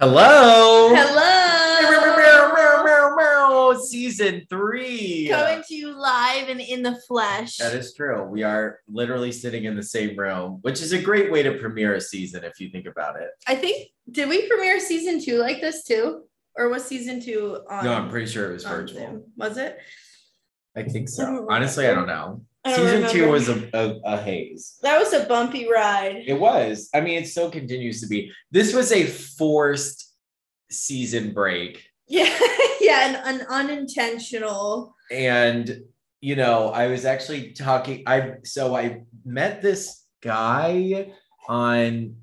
Hello. Hello. Season three. Coming to you live and in the flesh. That is true. We are literally sitting in the same room, which is a great way to premiere a season if you think about it. I think did we premiere season two like this too? Or was season two on no, I'm pretty sure it was virtual. Zoom? Was it? I think so. Honestly, I don't know. Season two was a, a, a haze. That was a bumpy ride. It was. I mean, it still continues to be. This was a forced season break. Yeah, yeah, an, an unintentional. and you know i was actually talking i so i met this guy on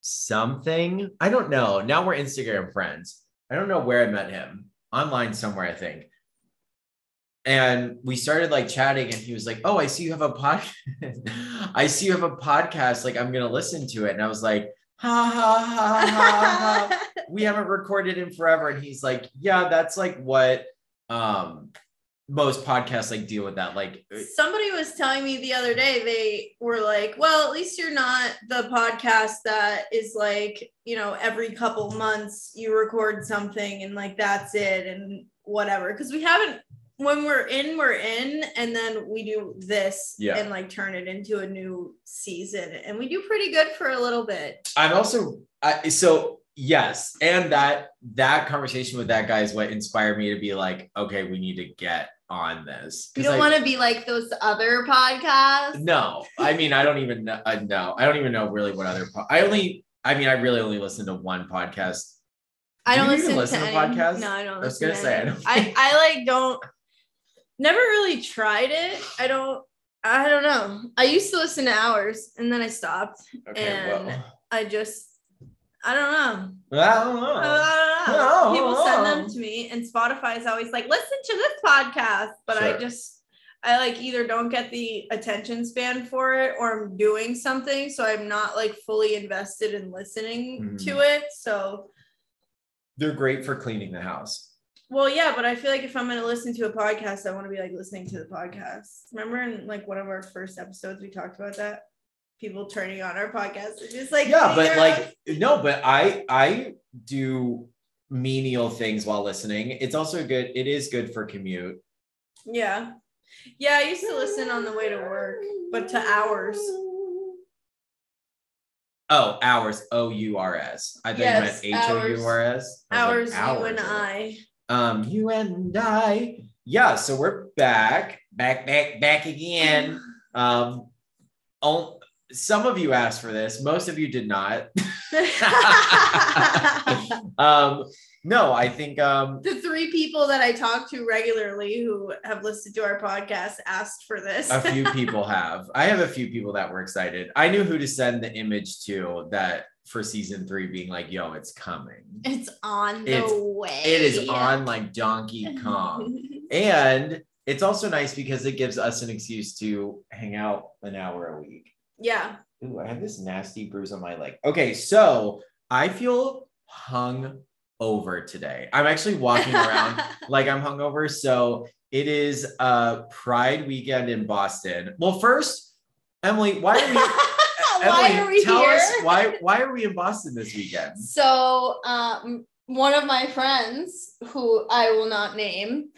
something i don't know now we're instagram friends i don't know where i met him online somewhere i think and we started like chatting and he was like oh i see you have a pod i see you have a podcast. Like i'm gonna listen to it. And i was like ha ha ha ha ha we haven't recorded in forever. And he's like yeah that's like what um most podcasts like deal with that. Like Somebody was telling me the other day, they were like, well, at least you're not the podcast that is like, you know, every couple months you record something and like that's it and whatever. Cause we haven't, when we're in, we're in, and then we do this Yeah. and like turn it into a new season. And we do pretty good for a little bit. i'm also I, so yes and that that conversation with that guy is what inspired me to be like okay we need to get on this We 'Cause don't want to be like those other podcasts. no i mean i don't even know uh, no i don't even know really what other po- i only i mean i really only listen to one podcast I Do don't listen, listen to, to podcasts? No, I don't. I was gonna to say, I don't I, I like don't. Never really tried it. I don't. I don't know. I used to listen to hours and then I stopped. okay And- well I just. I don't know. I don't know. I don't know. People send them to me, and Spotify is always like, "Listen to this podcast," but I just. I like either don't get the attention span for it or I'm doing something. So I'm not like fully invested in listening Mhm. to it. So they're great for cleaning the house Well, yeah, but I feel like if I'm gonna listen to a podcast, I want to be like listening to the podcast. Remember in like one of our first episodes, we talked about that. People turning on our podcast, it's just like yeah but like no but i i do menial things while listening it's also good it is good for commute yeah, yeah. I used to listen on the way to work, but to hours. oh hours o-u-r-s i think Yes, you meant h-o-u-r-s I was Hours, like, you and hours. I. um you and i yeah so we're back back back back again um oh, some of you asked for this most of you did not um no i think um the three people that I talk to regularly who have listened to our podcast asked for this. a few people have. I have a few people that were excited. I knew who to send the image to that for season three being like, yo, it's coming. it's on the It's- way. It is on like Donkey Kong. and it's also nice because it gives us an excuse to hang out an hour a week. yeah. Ooh, I have this nasty bruise on my leg. Okay, so I feel hung over today. I'm actually walking around like I'm hungover. So it is uh Pride weekend in Boston. Well, first, Emily, why are we why are we tell here? us why why are we in Boston this weekend? So, um, one of my friends, who I will not name,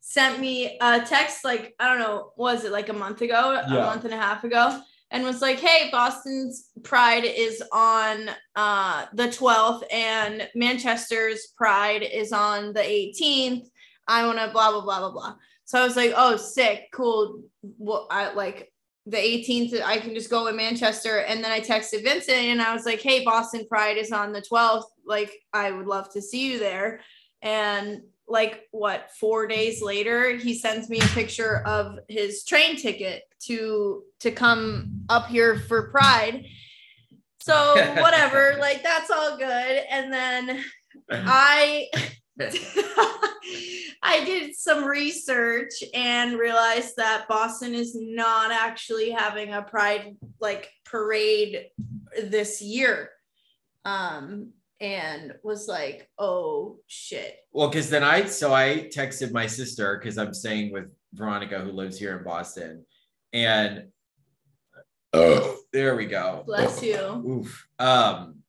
sent me a text like I don't know, was it like a month ago, a month and a half ago, and was like, "Hey, Boston's Pride is on uh, the 12th, and Manchester's Pride is on the 18th. I want to blah blah blah blah blah." So I was like, "Oh, sick, cool." Well, I like the 18th i can just go in manchester. And then i texted vincent and i was like hey boston pride is on the 12th like i would love to see you there. And like what four days later he sends me a picture of his train ticket to to come up here for pride. So whatever like that's all good. And then i I did some research and realized that Boston is not actually having a pride like parade this year. Um and was like, "Oh shit." Well, because then I so I texted my sister because I'm staying with Veronica who lives here in Boston, and oh, there we go. Bless you. Oof. Um,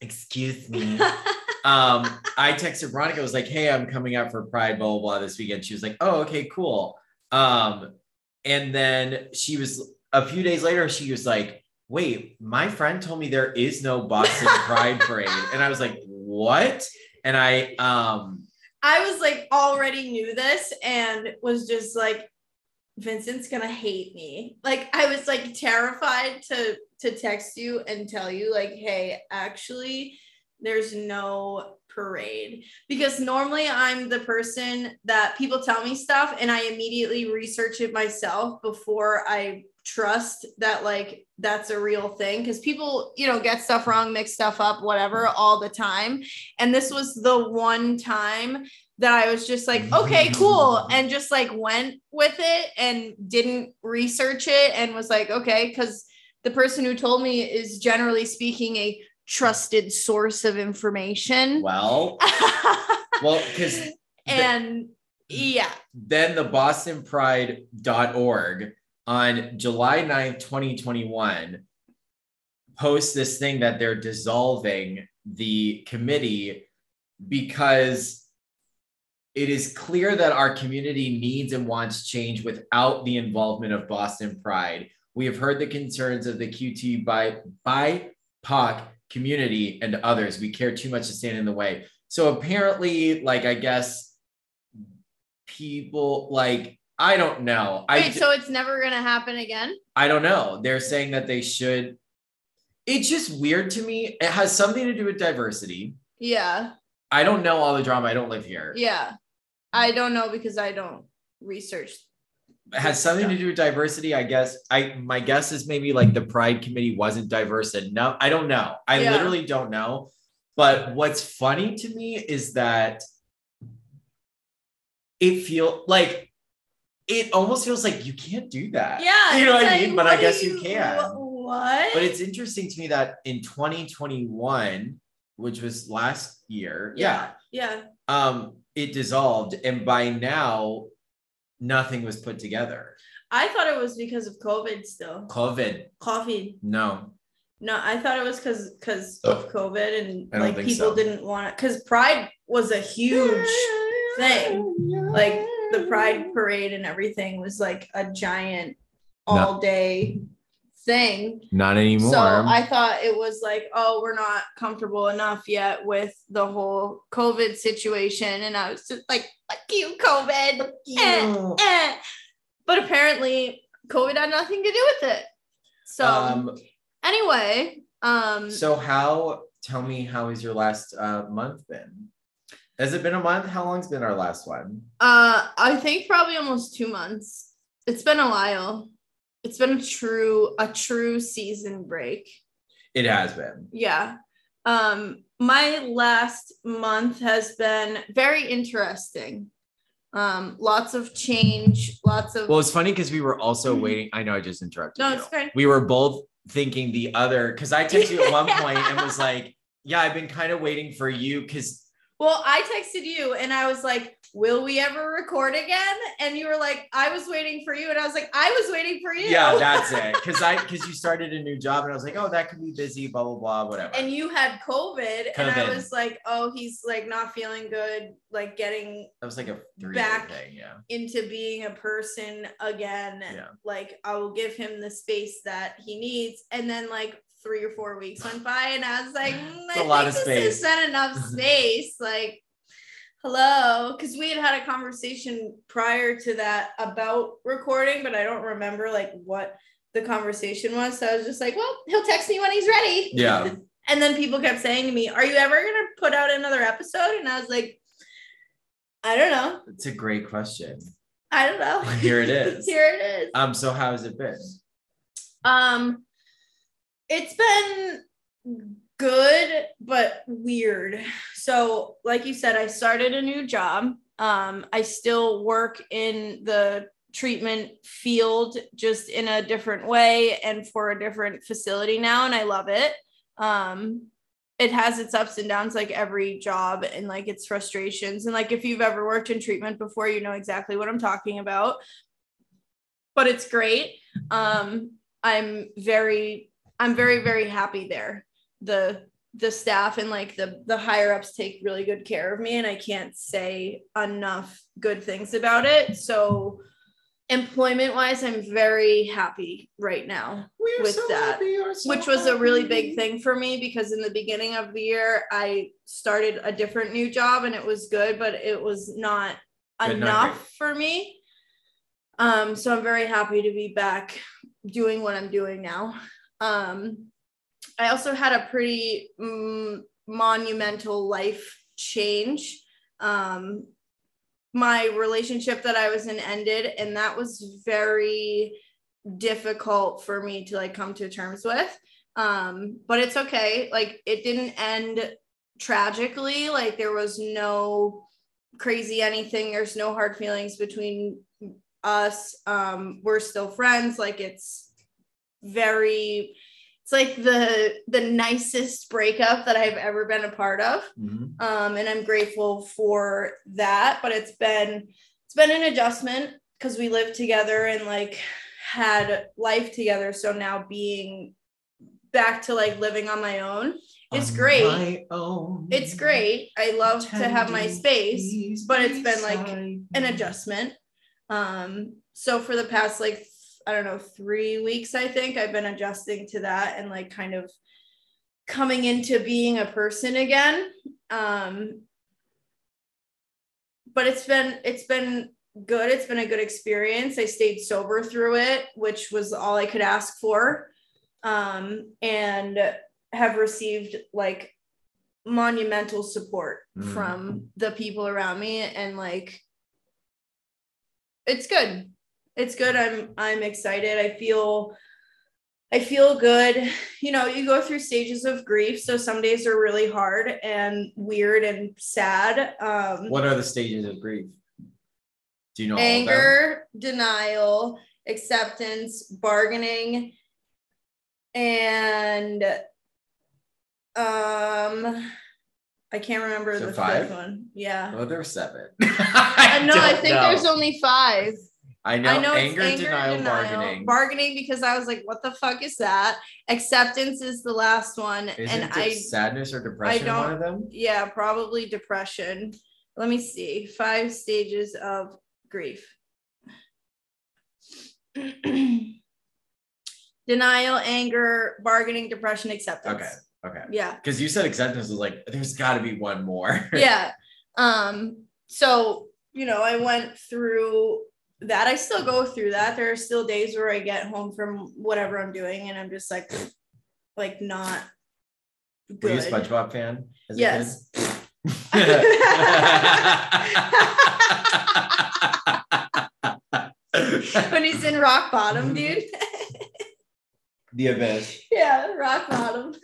excuse me. um, I texted Veronica, I was like, hey, I'm coming out for Pride, blah, blah, blah, this weekend. She was like, oh, okay, cool. Um, and then she was a few days later, she was like, wait, my friend told me there is no Boston Pride Parade. And I was like, what? And I um I was like already knew this and was just like Vincent's gonna hate me. Like I was like terrified to to text you and tell you like, hey, actually, there's no parade because normally I'm the person that people tell me stuff and I immediately research it myself before I trust that like that's a real thing because people you know get stuff wrong mix stuff up whatever all the time and this was the one time that I was just like, okay, cool. And just like went with it and didn't research it and was like, okay, because the person who told me is generally speaking a trusted source of information. Well, well, because and yeah. Then the bostonpride.org on July 9th, 2021, posts this thing that they're dissolving the committee because it is clear that our community needs and wants change without the involvement of Boston Pride. We have heard the concerns of the QT by BIPOC community and others. We care too much to stand in the way. So apparently, like I guess people like I don't know. Wait, I so it's never gonna happen again? I don't know. They're saying that they should. It's just weird to me. It has something to do with diversity. Yeah. I don't know all the drama. I don't live here. Yeah. I don't know because I don't research. It has something to do with diversity, I guess. I my guess is maybe like the Pride Committee wasn't diverse enough. I don't know. I Yeah. literally don't know. But what's funny to me is that it feel like it almost feels like you can't do that. Yeah. you know what it's I mean. But I guess do you can. What? But it's interesting to me that in 2021, which was last year, yeah. Yeah. yeah, um, it dissolved, and by now, nothing was put together. I thought it was because of COVID still. COVID, Coffee. no, No, I thought it was because because oh. of COVID and like people so. didn't want it because Pride was a huge thing. Like the Pride parade and everything was like a giant No. all day thing. not anymore. So I thought it was like, oh, we're not comfortable enough yet with the whole COVID situation. And I was just like, fuck you, COVID. Eh, eh. But apparently COVID had nothing to do with it. So um, anyway, um so how? Tell me, how has your last uh, month been? Has it been a month? How long's been our last one? uh I think probably almost two months. It's been a while. It's been a true a true season break. It has been. Yeah. Um, my last month has been very interesting. Um, lots of change, lots of Well, it's funny because we were also waiting. I know I just interrupted no, you. it's fine. we were both thinking the other because I texted you at one point and was like, "Yeah, I've been kind of waiting for you because Well, I texted you and I was like, Will we ever record again? And you were like, I was waiting for you. And I was like, I was waiting for you. yeah, that's it." Because I because you started a new job and I was like, "Oh, that could be busy." Blah blah blah, whatever. and you had COVID, and I was like, oh, he's like not feeling good, like getting that was like a three Back. thing. Yeah. into being a person again. Yeah. Like I will give him the space that he needs. And then like three or four weeks went by and I was like, mm, I a lot think of space. been enough space. Like, hello. Cause we had had a conversation prior to that about recording, but I don't remember like what the conversation was. So I was just like, well, he'll text me when he's ready. Yeah. And then people kept saying to me, Are you ever gonna put out another episode? And I was like, I don't know. It's a great question. I don't know. Here it is. Here it is. Um. So how has it been? Um, it's been good but weird. So, like you said, I started a new job. Um, I still work in the treatment field, just in a different way and for a different facility now, and I love it. Um, it has its ups and downs like every job and like its frustrations and like if you've ever worked in treatment before you know exactly what i'm talking about but it's great um i'm very i'm very very happy there the the staff and like the the higher ups take really good care of me and I can't say enough good things about it. So employment wise, I'm very happy right now We're with so that, so which was a really big thing for me because in the beginning of the year I started a different new job and it was good, but it was not Good, not enough for me. Um, so I'm very happy to be back doing what I'm doing now. Um, I also had a pretty mm, monumental life change. Um, my relationship that I was in ended, and that was very difficult for me to like come to terms with. Um, but it's okay. Like it didn't end tragically. Like there was no crazy anything. There's no hard feelings between us. Um, we're still friends. Like it's very it's like the the nicest breakup that I've ever been a part of. Mhm. Um, and I'm grateful for that. But it's been it's been an adjustment because we lived together and like had life together. So now being back to like living on my own, it's On great. my own. It's great. I love to have my space, but it's been like an adjustment. Um, so for the past like I don't know three weeks, I think I've been adjusting to that and like kind of coming into being a person again. Um, but it's been it's been good. It's been a good experience. I stayed sober through it, which was all I could ask for, um, and have received like monumental support Mm. from the people around me and like it's good it's good i'm i'm excited i feel i feel good you know you go through stages of grief so some days are really hard and weird and sad um What are the stages of grief? Do you know all anger denial acceptance bargaining and um i can't remember So the five? fifth one yeah Oh, there were seven. I know. I think know. there's only five. I know, I know anger, it's denial, bargaining. Bargaining because I was like, what the fuck is that? Acceptance is the last one. Isn't and it I, sadness or depression don't- one of them? yeah, probably depression. Let me see. Five stages of grief. Denial, anger, bargaining, depression, acceptance. Okay. Okay. Yeah. Because you said acceptance was like, there's got to be one more. yeah um so you know i went through that i still go through that there are still days where i get home from whatever i'm doing and i'm just like like not Were you a SpongeBob fan? yes when he's in rock bottom dude the abyss. yeah rock bottom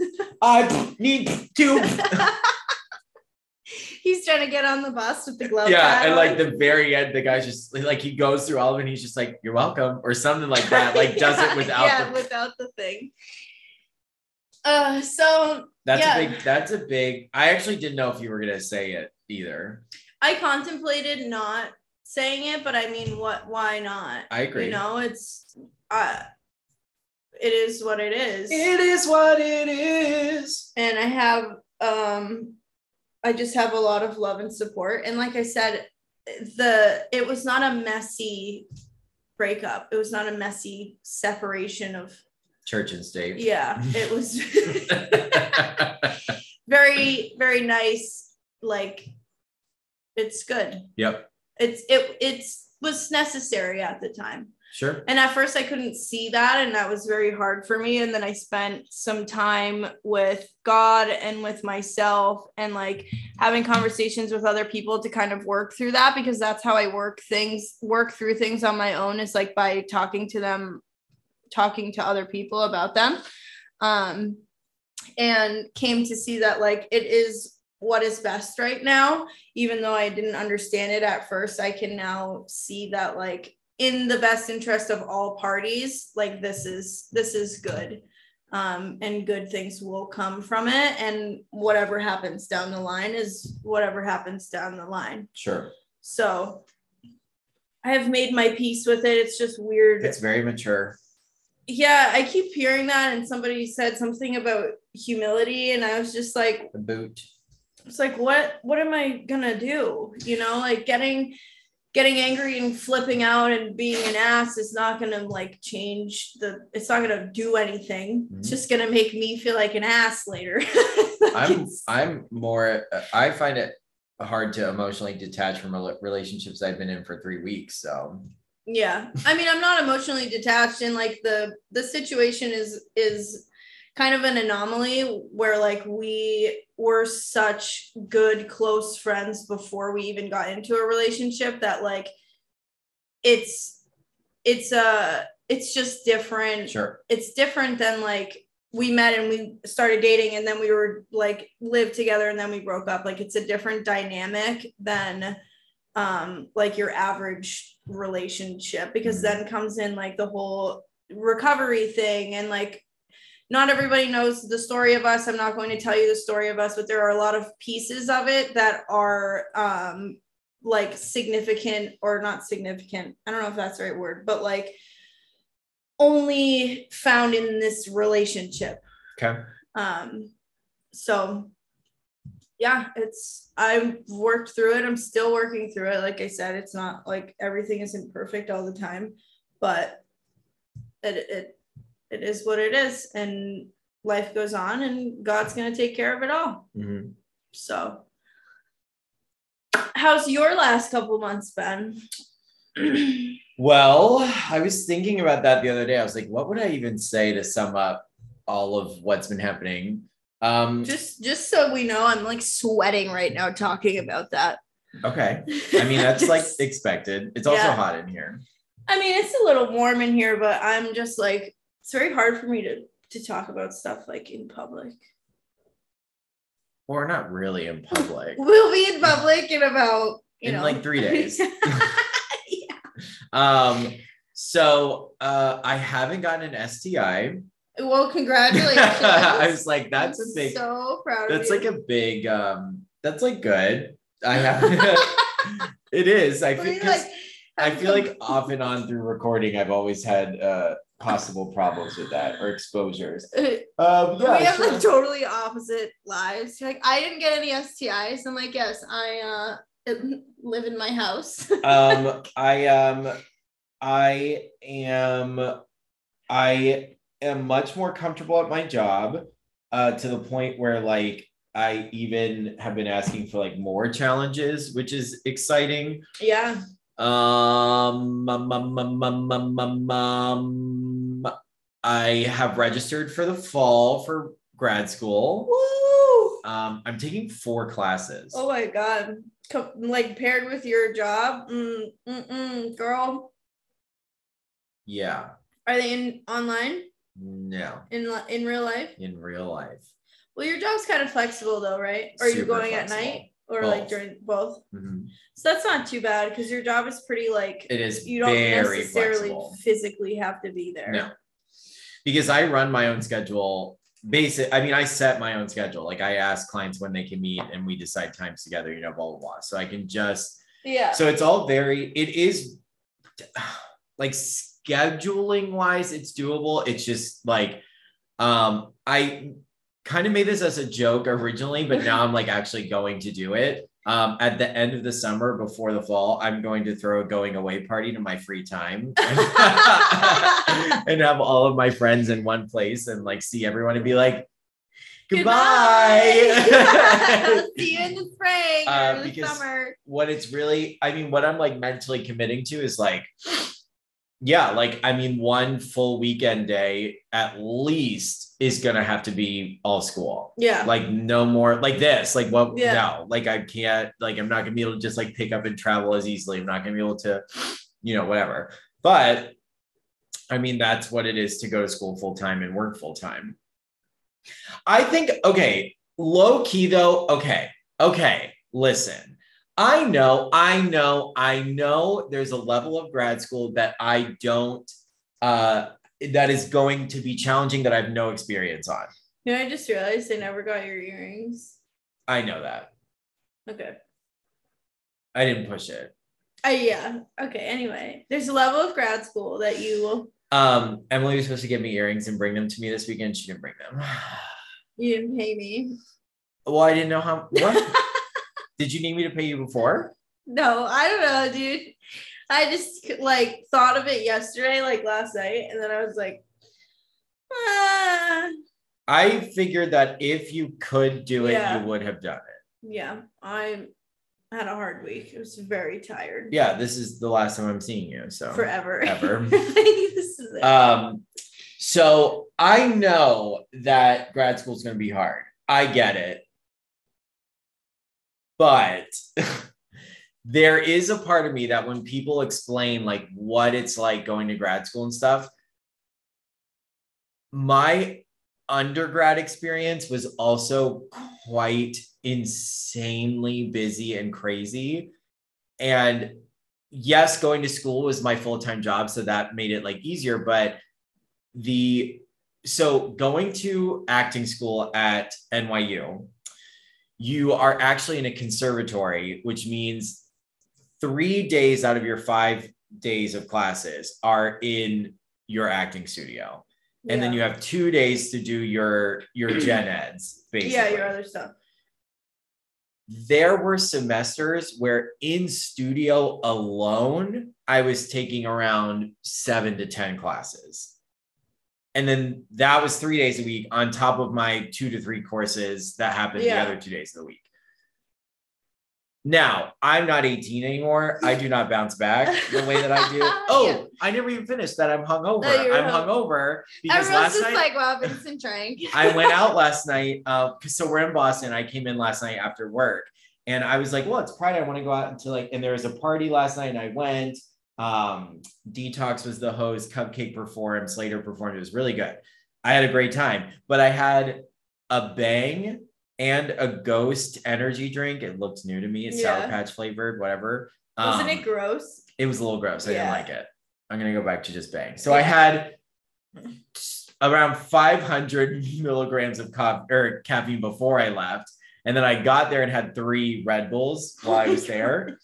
I need to. trying to get on the bus with the glove yeah, and like the very end, the guy's just like he goes through all of it. and He's just like, "You're welcome," or something like that. Like does it without yeah the. without the thing uh so That's yeah. a big. That's a big. I actually didn't know if you were gonna say it either. I contemplated not saying it, but I mean, what? Why not? I agree. You know, it's uh, it is what it is, It is what it is. and I have um, I just have a lot of love and support, and like I said, the it was not a messy breakup. It was not a messy separation of Church and state. yeah. It was very very nice. Like it's good. yep. It's it it's was necessary at the time. Sure. And at first I couldn't see that and that was very hard for me. And then I spent some time with God and with myself and like having conversations with other people to kind of work through that because that's how I work things work through things on my own is like by talking to them talking to other people about them. Um and came to see that like it is what is best right now. Even though I didn't understand it at first I can now see that like in the best interest of all parties like this is this is good um, and good things will come from it and whatever happens down the line is whatever happens down the line Sure. so i have made my peace with it it's just weird It's very mature. yeah i keep hearing that and somebody said something about humility and I was just like The boot. it's like what what am I gonna do? You know, like getting getting angry and flipping out and being an ass is not gonna like change the it's not gonna do anything. It's Mhm. just gonna make me feel like an ass later. I'm I'm more I find it hard to emotionally detach from relationships I've been in for three weeks. So yeah i mean i'm not emotionally detached and like the the situation is is kind of an anomaly where like we were such good close friends before we even got into a relationship that like it's it's uh it's just different sure. it's different than like we met and we started dating and then we were like lived together and then we broke up like it's a different dynamic than um like your average relationship because Mhm. then comes in like the whole recovery thing and like not everybody knows the story of us. I'm not going to tell you the story of us but there are a lot of pieces of it that are um like significant or not significant. I don't know if that's the right word but like only found in this relationship. Okay. um so yeah it's i've worked through it. I'm still working through it. Like i said it's not like everything isn't perfect all the time but it it, it is what it is and life goes on and god's going to take care of it all Mhm. so how's your last couple months been Well, I was thinking about that the other day. I was like, what would I even say to sum up all of what's been happening? Um, just just so we know i'm like sweating right now talking about that okay. I mean, that's like expected. It's also Yeah. hot in here. I mean, it's a little warm in here, but I'm just like, it's very hard for me to to talk about stuff like in public. Or not really in public. We'll be in public in about you In, know like, three days. yeah. Um, so uh I haven't gotten an STI. Well, congratulations. I was like, that's I'm a big So proud that's like a big um that's like good. I have it is. I feel like, I feel like off and on through recording, I've always had uh possible problems with that or exposures. uh, Um we yeah, have sure. like totally opposite lives. Like, I didn't get any STIs. I'm like, yes, I uh live in my house. um I um I am I am much more comfortable at my job uh to the point where like I even have been asking for like more challenges, which is exciting. yeah. Um, um, um, um, um, um, um, um, I have registered for the fall for grad school. Woo! Um, I'm taking four classes. Oh my god. Like paired with your job. Mm, mm-mm, girl. Yeah, Are they in online? no, In in real life? in real life. Well, your job's kind of flexible though, right? Are you Super going at night or like during both? Mhm. So that's not too bad because your job is pretty like It is you don't necessarily flexible. physically have to be there. No, because I run my own schedule. Basic, I mean, I set my own schedule. Like I ask clients when they can meet, and we decide times together. You know, blah blah blah. So I can just Yeah. so it's all very it is like scheduling wise it's doable it's just like um i kind of made this as a joke originally but now i'm like actually going to do it um at the end of the summer before the fall i'm going to throw a going away party to my free time. And have all of my friends in one place and like see everyone and be like goodbye, See you in the spring Uh, the because- summer. what it's really i mean what i'm like mentally committing to is like yeah like i mean one full weekend day at least is gonna have to be all school. Yeah. like no more like this like what Yeah. no like i can't like i'm not gonna be able to just like pick up and travel as easily. I'm not gonna be able to you know whatever. But i mean that's what it is to go to school full time and work full time i think okay low key though okay okay listen i know i know i know there's a level of grad school that i don't uh that is going to be challenging that i have no experience on You know, I just realized I never got your earrings. i know that Okay. i didn't push it Uh, yeah. Okay. Anyway, there's a level of grad school that you Um, Emily was supposed to give me earrings and bring them to me this weekend. She didn't bring them. You didn't pay me. Well, I didn't know how. What did you need me to pay you before? No, I don't know, dude. I just like thought of it yesterday, like last night, and then I was like, ah. I figured that if you could do it, Yeah. you would have done it. yeah, I had a hard week. I was very tired. Yeah, this is the last time I'm seeing you. So Forever. Ever. this is it. Um, so I know that grad school is going to be hard. I get it. But there is a part of me that when people explain like what it's like going to grad school and stuff, my undergrad experience was also quite insanely busy and crazy. And yes, going to school was my full-time job, so that made it like easier, but the so going to acting school at NYU, you are actually in a conservatory, which means three days out of your five days of classes are in your acting studio. And then you have two days to do your your gen eds, basically yeah, your other stuff. there were semesters where in studio alone, I was taking around seven to 10 classes. And then that was three days a week on top of my two to three courses that happened Yeah. the other two days of the week. Now, I'm not 18 anymore. I do not bounce back the way that I do. Oh, Yeah. I never even finished that. I'm hungover. You're I'm hung- hungover because Everyone's last just night like, wow, Vincent drank. I went out last night. Uh, so we're in Boston. I came in last night after work, and I was like, "Well, it's Pride. I want to go out into like." And there was a party last night, and I went. Um, Detox was the host. Cupcake performed. Slater performed. It was really good. I had a great time, but I had a bang and a ghost energy drink. It looked new to me. It's Sour Patch flavored, whatever. Wasn't Um, it gross? it was a little gross. I didn't like it. I'm gonna go back to just bang. So I had around 500 milligrams of co- or caffeine before I left, and then I got there and had three Red Bulls while I was there.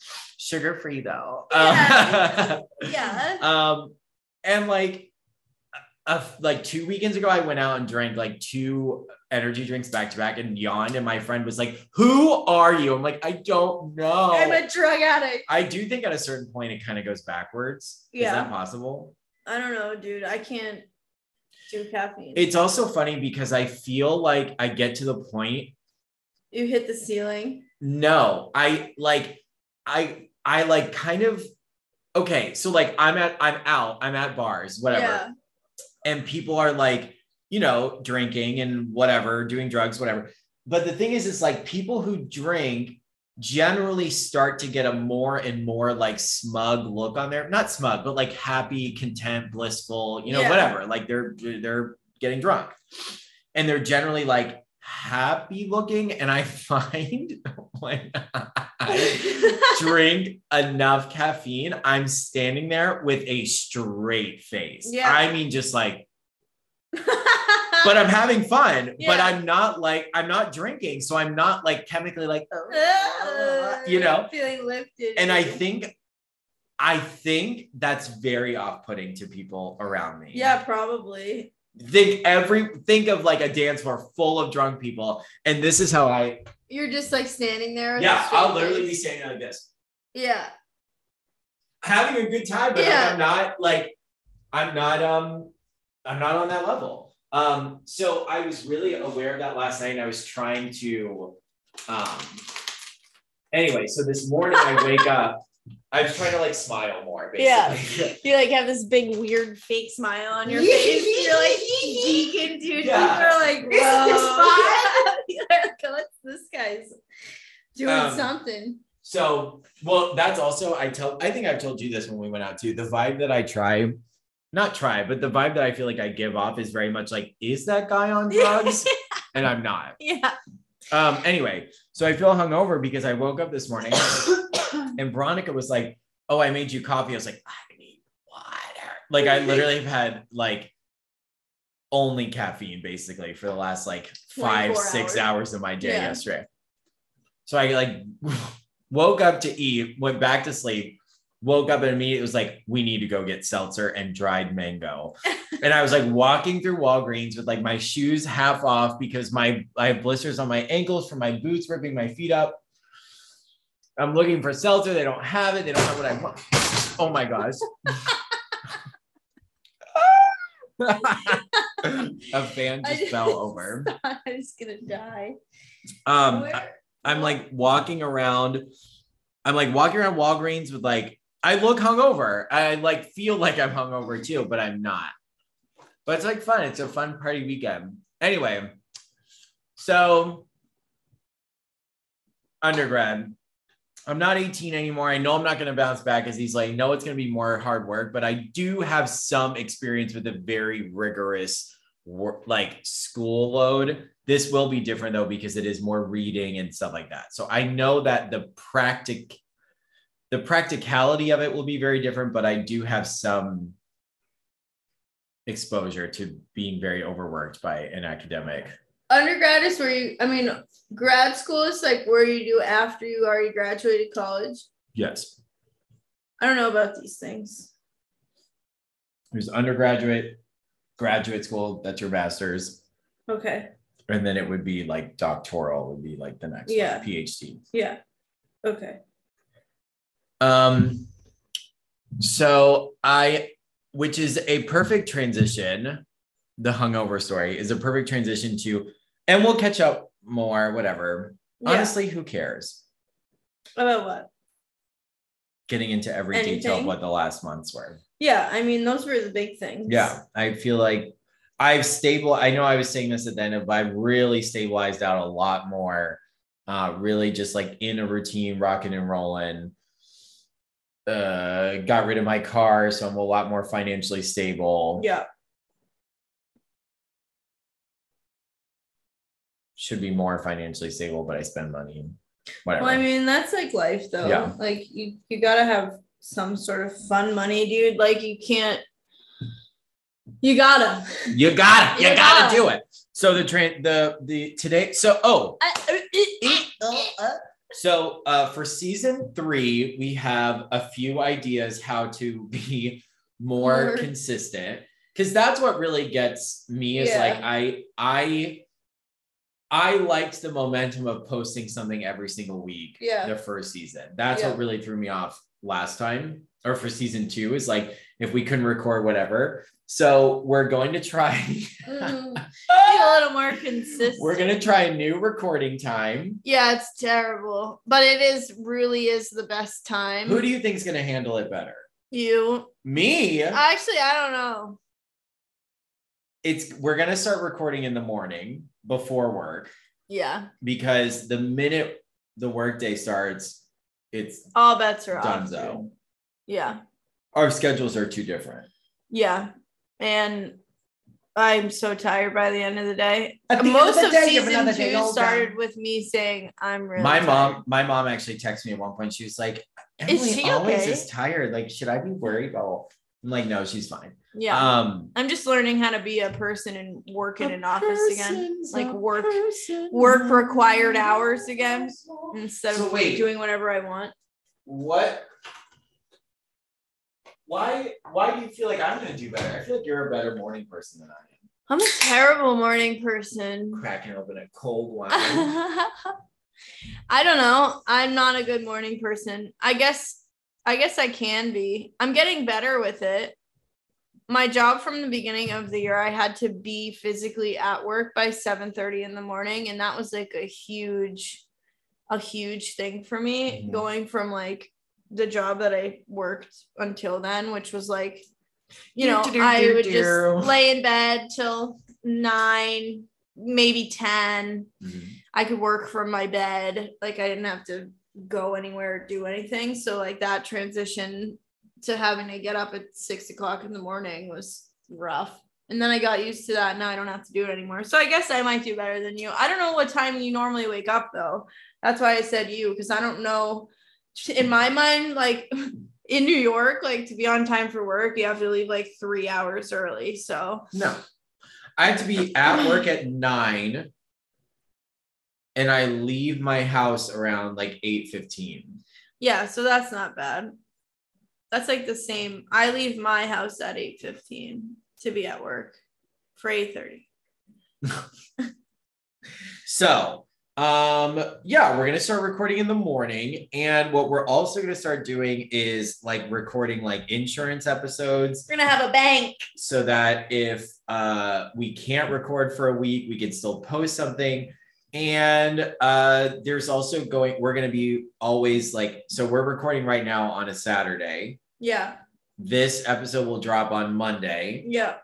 Sugar free though. Yeah. Um, yeah. um, and like, a, like two weekends ago, I went out and drank like two energy drinks back to back and yawned. And my friend was like, "Who are you?" I'm like, "I don't know." I'm a drug addict. I do think at a certain point it kind of goes backwards. Yeah. Is that possible? I don't know, dude. I can't do caffeine. It's also funny because I feel like I get to the point. you hit the ceiling. No, I like, I, I like kind of, okay. So like I'm at, I'm out, I'm at bars, whatever. Yeah. And people are like, you know, drinking and whatever, doing drugs, whatever. But the thing is, it's like people who drink generally start to get a more and more like smug look on their not smug but like happy content blissful you know Yeah. whatever like they're they're getting drunk and they're generally like happy looking and i find when i drink enough caffeine i'm standing there with a straight face Yeah. i mean just like but i'm having fun but i'm not like i'm not drinking so i'm not like chemically like "Oh," you know feeling lifted. and I think I think that's very off-putting to people around me. yeah, probably. Think every think of like a dance floor full of drunk people, and this is how I You're just like standing there. yeah, I'll literally be standing like this, Yeah. having a good time, but Yeah. I'm not like I'm not um I'm not on that level. Um, so I was really aware of that last night, and I was trying to um anyway, so this morning I wake up. I was trying to like smile more, Yeah. You like have this big weird fake smile on your face. You're like deacon, dude. Yeah. People are like, Is this whoa. You're like, What's this guy's doing Um, something? So, well, that's also I tell I think I've told you this when we went out too. The vibe that I try, not try, but the vibe that I feel like I give off is very much like, is that guy on drugs? and I'm not. yeah. Um, anyway, so I feel hungover because I woke up this morning and Veronica was like, Oh, I made you coffee. I was like, I need water. Like I literally have had like only caffeine basically for the last like five, six hours. hours of my day Yeah. yesterday. So I like woke up to eat, went back to sleep, woke up and immediately was like, we need to go get seltzer and dried mango. and I was like walking through Walgreens with like my shoes half off because my I have blisters on my ankles from my boots ripping my feet up. I'm looking for seltzer. They don't have it. They don't have what I want. Oh my gosh. A fan I just fell over. I was gonna die. Um, Where- I- I'm like walking around. I'm like walking around Walgreens with like I look hungover. I like feel like I'm hungover too, but I'm not. But it's like fun. It's a fun party weekend. Anyway, so undergrad. I'm not 18 anymore. I know I'm not going to bounce back as easily. I know it's going to be more hard work, but I do have some experience with a very rigorous work, like school load. This will be different though because it is more reading and stuff like that. So I know that the practic the practicality of it will be very different, but I do have some exposure to being very overworked by an academic. Undergrad is where you. I mean, grad school is like where you do after you already graduated college. Yes. I don't know about these things. There's undergraduate, graduate school, that's your master's. Okay. And then it would be like doctoral would be like the next one, Yeah. PhD. Yeah. Okay. Um, so I, which is a perfect transition. The hungover story is a perfect transition to, and we'll catch up more, whatever. Yeah. Honestly, who cares? About what? Getting into every detail of what the last months were. Yeah. I mean, those were the big things. Yeah, I feel like I've stable. I know I was saying this at the end of, but I've really stabilized out a lot more. Uh, really just like in a routine, rocking and rolling. Uh, got rid of my car, so I'm a lot more financially stable. Yeah. Should be more financially stable, but I spend money. Whatever. Well, I mean, that's like life though. Yeah. Like you, you gotta have some sort of fun money, dude. Like you can't. You gotta. you got it. You You got gotta. to do it. So the train, the the today. So oh, So uh, for season three, we have a few ideas how to be more More- consistent because that's what really gets me is Yeah. like I I I liked the momentum of posting something every single week Yeah. the first season. That's Yeah. what really threw me off last time or for season two is like if we couldn't record whatever. So we're going to try Mm, a little more consistent. we're gonna try a new recording time. Yeah, it's terrible, but it is really is the best time. Who do you think is gonna handle it better? you? Me. Actually, I don't know. It's we're gonna start recording in the morning before work Yeah, because the minute the workday starts, it's all bets are off. Dunzo. Yeah, our schedules are too different. yeah, and I'm so tired by the end of the day. The Most of the day, have season two started with me saying I'm really. my tired." mom, my mom actually texted me at one point. She was like, Is Emily she always okay? is tired. Like, should I be worried? Oh, I'm like, no, she's fine. Yeah, Um I'm just learning how to be a person and work in an office again, like work- work required hours again instead So of wait. doing whatever I want. What? Why? Why do you feel like I'm gonna do better? I feel like you're a better morning person than I am. I'm a terrible morning person. Cracking open a cold wine. I don't know. I'm not a good morning person. I guess I guess I can be. I'm getting better with it. My job from the beginning of the year, I had to be physically at work by 7:30 in the morning, and that was like a huge, a huge thing for me. Mhm. Going from like the job that I worked until then, which was like, you know, I would just lay in bed till nine, maybe 10 Mhm. I could work from my bed. Like I didn't have to go anywhere do anything. So like that transition to having to get up at six o'clock in the morning was rough. And then I got used to that. Now I don't have to do it anymore. So I guess I might do better than you. I don't know what time you normally wake up though. That's why I said you, because I don't know. In my mind, like in New York, like to be on time for work, you have to leave like three hours early. So No, I have to be at work at nine, and I leave my house around like eight fifteen. yeah, so that's not bad. That's like the same. I leave my house at 8:15 to be at work for 8:30. So, um, yeah, we're gonna start recording in the morning, and what we're also gonna start doing is like recording like insurance episodes, We're gonna have a bank. so that if uh we can't record for a week, we can still post something. And uh there's also going, we're gonna be always like, so we're recording right now on a Saturday. Yeah. This episode will drop on Monday. Yeah.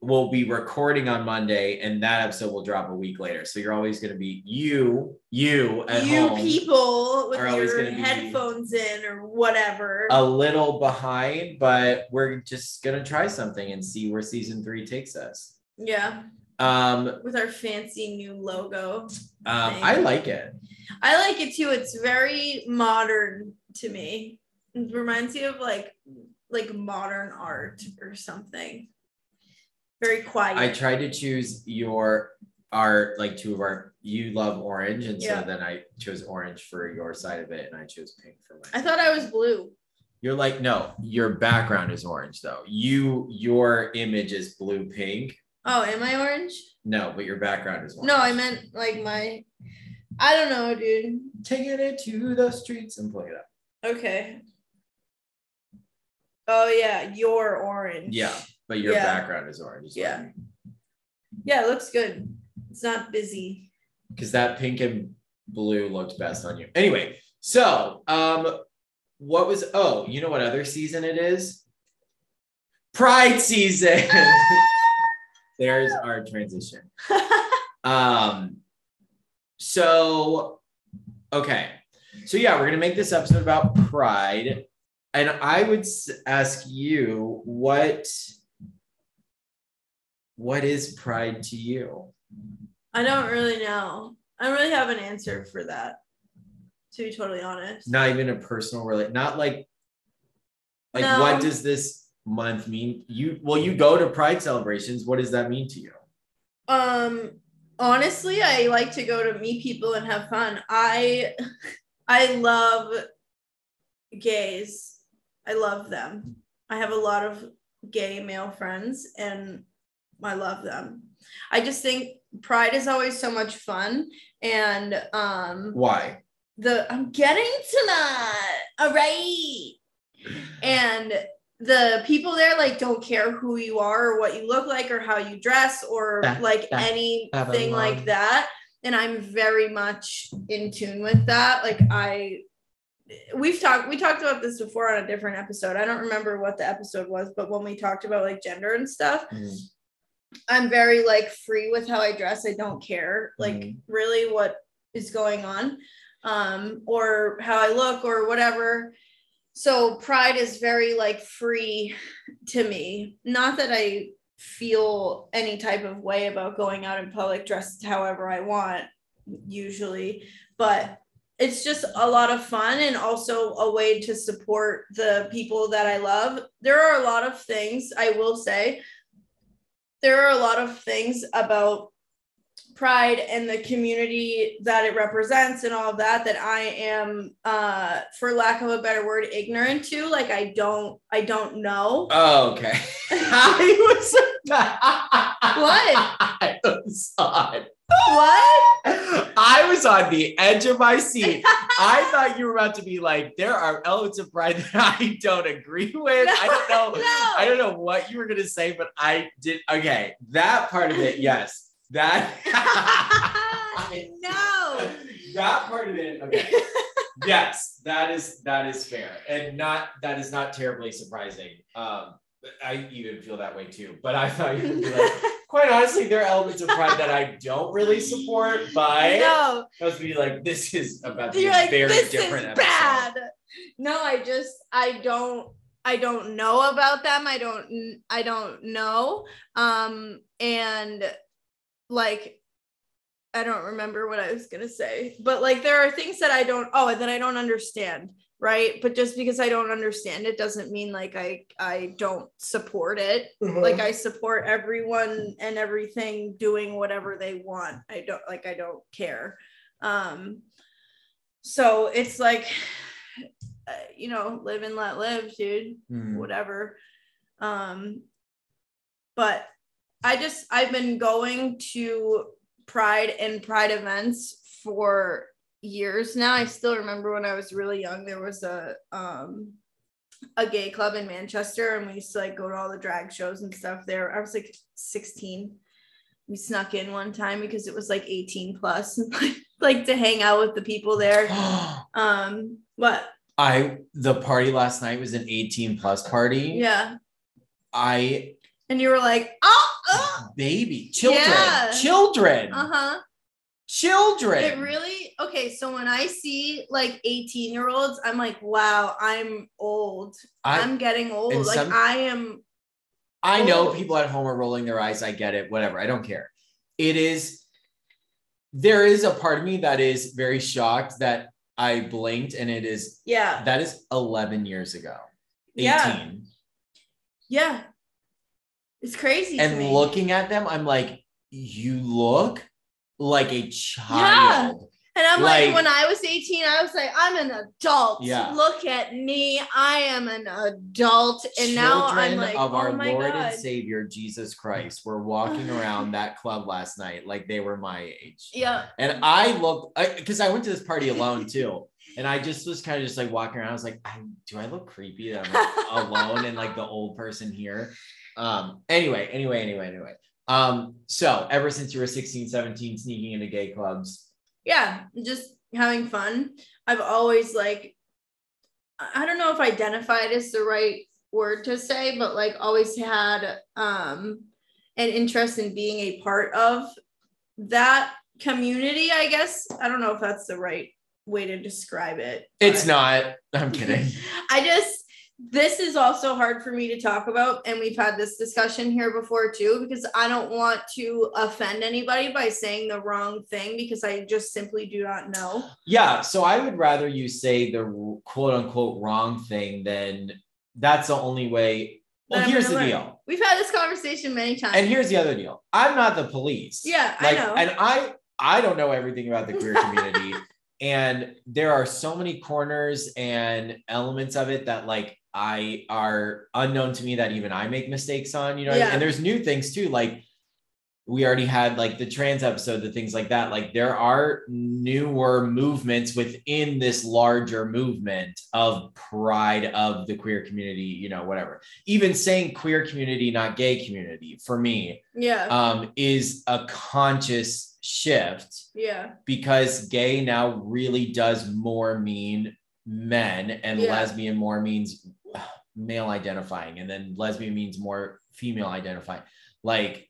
We'll be recording on Monday, and that episode will drop a week later. So you're always going to be you, you at you home, people with your headphones in or whatever. a little behind, but we're just going to try something and see where season three takes us. yeah. Um, With our fancy new logo. um, I like it. I like it too. It's very modern to me. It reminds me of like like modern art or something. Very quiet. I tried to choose your art, like two of our you love orange, and Yeah. so then I chose orange for your side of it, and I chose pink for mine. I thought I was blue. You're like, no, your background is orange though. You your image is blue pink. Oh, am I orange? No, but your background is orange. No, I meant like my I don't know, dude. taking it to the streets and pulling it up. Okay. Oh yeah, you're orange. Yeah, but your Yeah. background is orange. Yeah. Yeah, it looks good. It's not busy. Because that pink and blue looked best on you. Anyway, so um, what was oh, you know what other season it is? Pride season. There's our transition. Um, so okay, so yeah, we're gonna make this episode about pride, and I would ask you what what is pride to you? I don't really know. I don't really have an answer for that. To be totally honest. Not even a personal relate, not like like No. what does this month mean? You well, you go to pride celebrations. What does that mean to you? Um honestly, I like to go to meet people and have fun. I I love gays. I love them. I have a lot of gay male friends and I love them. I just think pride is always so much fun and um Why? the I'm getting to that. All right. And the people there like don't care who you are or what you look like or how you dress or Ba- like ba- anything like that. And I'm very much in tune with that. Like I we've talked we talked about this before on a different episode. I don't remember what the episode was, but when we talked about like gender and stuff, Mm, I'm very like free with how I dress. I don't care like Mhm. really what is going on um or how I look or whatever. So pride is very like free to me. Not that I feel any type of way about going out in public dressed however I want usually, but it's just a lot of fun and also a way to support the people that I love. There are a lot of things I will say there are a lot of things about pride and the community that it represents and all of that that i am uh for lack of a better word ignorant to like i don't i don't know Oh, okay. I was What? I was on. what I was on the edge of my seat. I thought you were about to be like, there are elements of pride that I don't agree with. I don't know. No. I don't know what you were gonna say, but I did. Okay, that part of it, yes. That. no That part of it. Okay. yes, that is that is fair, and not that is not terribly surprising. Um, I even feel that way too. But I thought you would be like, quite honestly, there are elements of pride that I don't really support, but no I was be like, this is about to be like very different episode. bad no i just i don't i don't know about them i don't i don't know um and like i don't remember what i was gonna say but like there are things that i don't oh that i don't understand right but just because i don't understand it doesn't mean like i i don't support it like i support everyone and everything doing whatever they want i don't like i don't care um so it's like uh, you know, live and let live, dude. Mm. Whatever. Um, but I just I've been going to Pride and Pride events for years now. I still remember when I was really young, there was a um a gay club in Manchester and we used to like go to all the drag shows and stuff there. I was like 16. We snuck in one time because it was like 18 plus, like to hang out with the people there. Um, what? I the party last night was an 18 plus party. Yeah. I And you were like, oh, oh. Baby children Yeah. children uh-huh. children. It really okay. So when I see like 18 year olds, I'm like, wow, I'm old. I, I'm getting old. Like some- I am I know people at home are rolling their eyes. I get it. Whatever. I don't care. It is. There is a part of me that is very shocked that I blinked, and it is yeah. that is 11 years ago. 18. Yeah. Yeah. It's crazy. to And looking at them, I'm like, you look like a child. Yeah. And I'm like, like- when I was 18, I was like, I'm an adult. Yeah. Look at me. I am an adult. And now I'm Children like, of our oh my Lord God. and Savior Jesus Christ were walking around that club last night like they were my age. Yeah. And I looked because I, went to this party alone too. And I just was kind of just like walking around. I was like, I, do I look creepy that I'm like, alone and like the old person here? Um, anyway, anyway, anyway, anyway. Um, so ever since you were 16, 17, sneaking into gay clubs, yeah just having fun i've always like i don't know if identified is the right word to say but like always had um an interest in being a part of that community i guess i don't know if that's the right way to describe it it's not, I'm kidding. I just this is also hard for me to talk about and we've had this discussion here before too because I don't want to offend anybody by saying the wrong thing because I just simply do not know. Yeah, so I would rather you say the quote unquote wrong thing than that's the only way. Well, here's the learn. deal. We've had this conversation many times. And here's the other deal. I'm not the police. Yeah, I know. And I I don't know everything about the queer community. and there are so many corners and elements of it that like I are unknown to me that even I make mistakes on, you know. Yeah. And there's new things too. Like we already had like the trans episode, the things like that. Like there are newer movements within this larger movement of pride of the queer community, you know, whatever. Even saying queer community, not gay community, for me, yeah. um, is a conscious shift yeah. because gay now really does more mean men and Yeah. lesbian more means male identifying and then lesbian means more female identifying like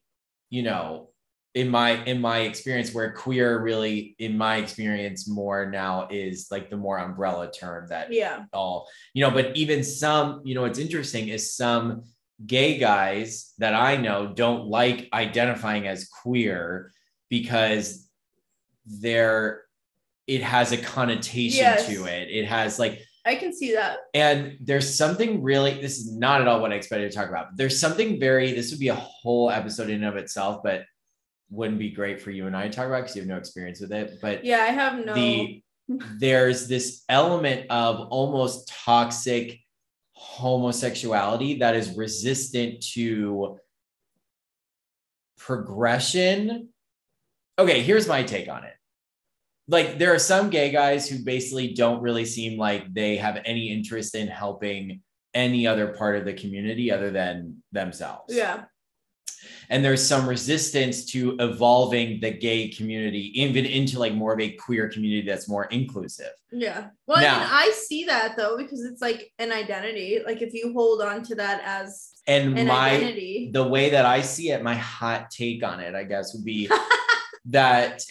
you know in my in my experience where queer really in my experience more now is like the more umbrella term that Yeah. all you know but even some you know what's interesting is some gay guys that i know don't like identifying as queer because they're it has a connotation Yes. to it it has like I can see that. and there's something really this is not at all what i expected to talk about there's something very this would be a whole episode in and of itself but wouldn't be great for you and i to talk about because you have no experience with it but Yeah, I have no the there's this element of almost toxic homosexuality that is resistant to progression. Okay, here's my take on it. Like there are some gay guys who basically don't really seem like they have any interest in helping any other part of the community other than themselves yeah. and there's some resistance to evolving the gay community even into like more of a queer community that's more inclusive Yeah. Well, I mean, I see that though because it's like an identity. Like if you hold on to that as and an my identity. the way that i see it my hot take on it i guess would be that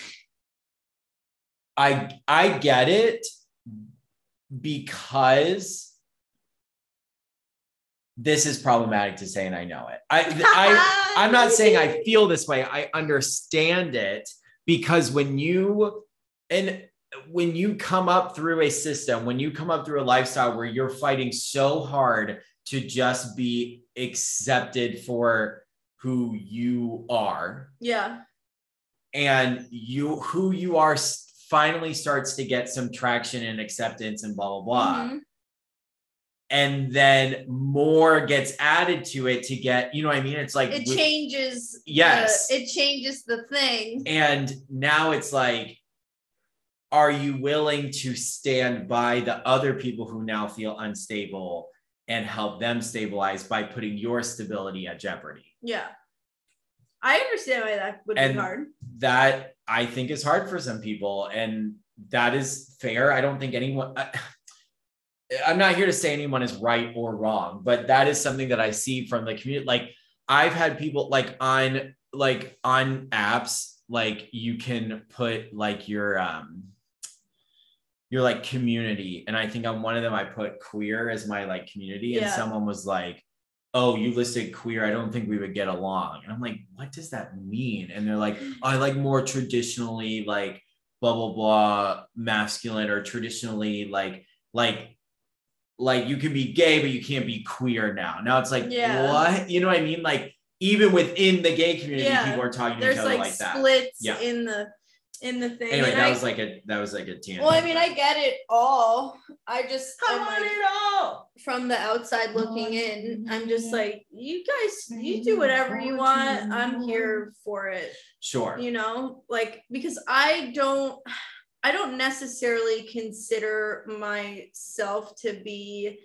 i i get it because this is problematic to say and i know it i i I'm not saying I feel this way. I understand it because when you and when you come up through a system, when you come up through a lifestyle where you're fighting so hard to just be accepted for who you are Yeah. and you who you are s- finally starts to get some traction and acceptance and blah blah blah. Mhm. And then more gets added to it to get, you know what I mean? It's like It changes. Yes. The, it changes the thing. and now it's like are you willing to stand by the other people who now feel unstable and help them stabilize by putting your stability at jeopardy Yeah. I understand why that would And- be hard. that i think is hard for some people and that is fair. I don't think anyone I, i'm not here to say anyone is right or wrong but that is something that i see from the community. Like i've had people like on like on apps like you can put like your um your like community and i think on one of them. I put queer as my like community and someone was like oh you listed queer i don't think we would get along. And i'm like what does that mean? And they're like mm. i like more traditionally like blah blah blah masculine or traditionally like like like you can be gay but you can't be queer now. Now it's like Yeah. what? You know what i mean? Like even within the gay community Yeah. people are talking to There's each other like, like, that. splits Yeah. in the in the thing. anyway and that I, was like a that was like a tangent well, I mean, I get it all. I just come am on like, it all from the outside looking in, I'm just like, you guys, you do whatever you want. I'm here for it. sure You know, like because I don't I don't necessarily consider myself to be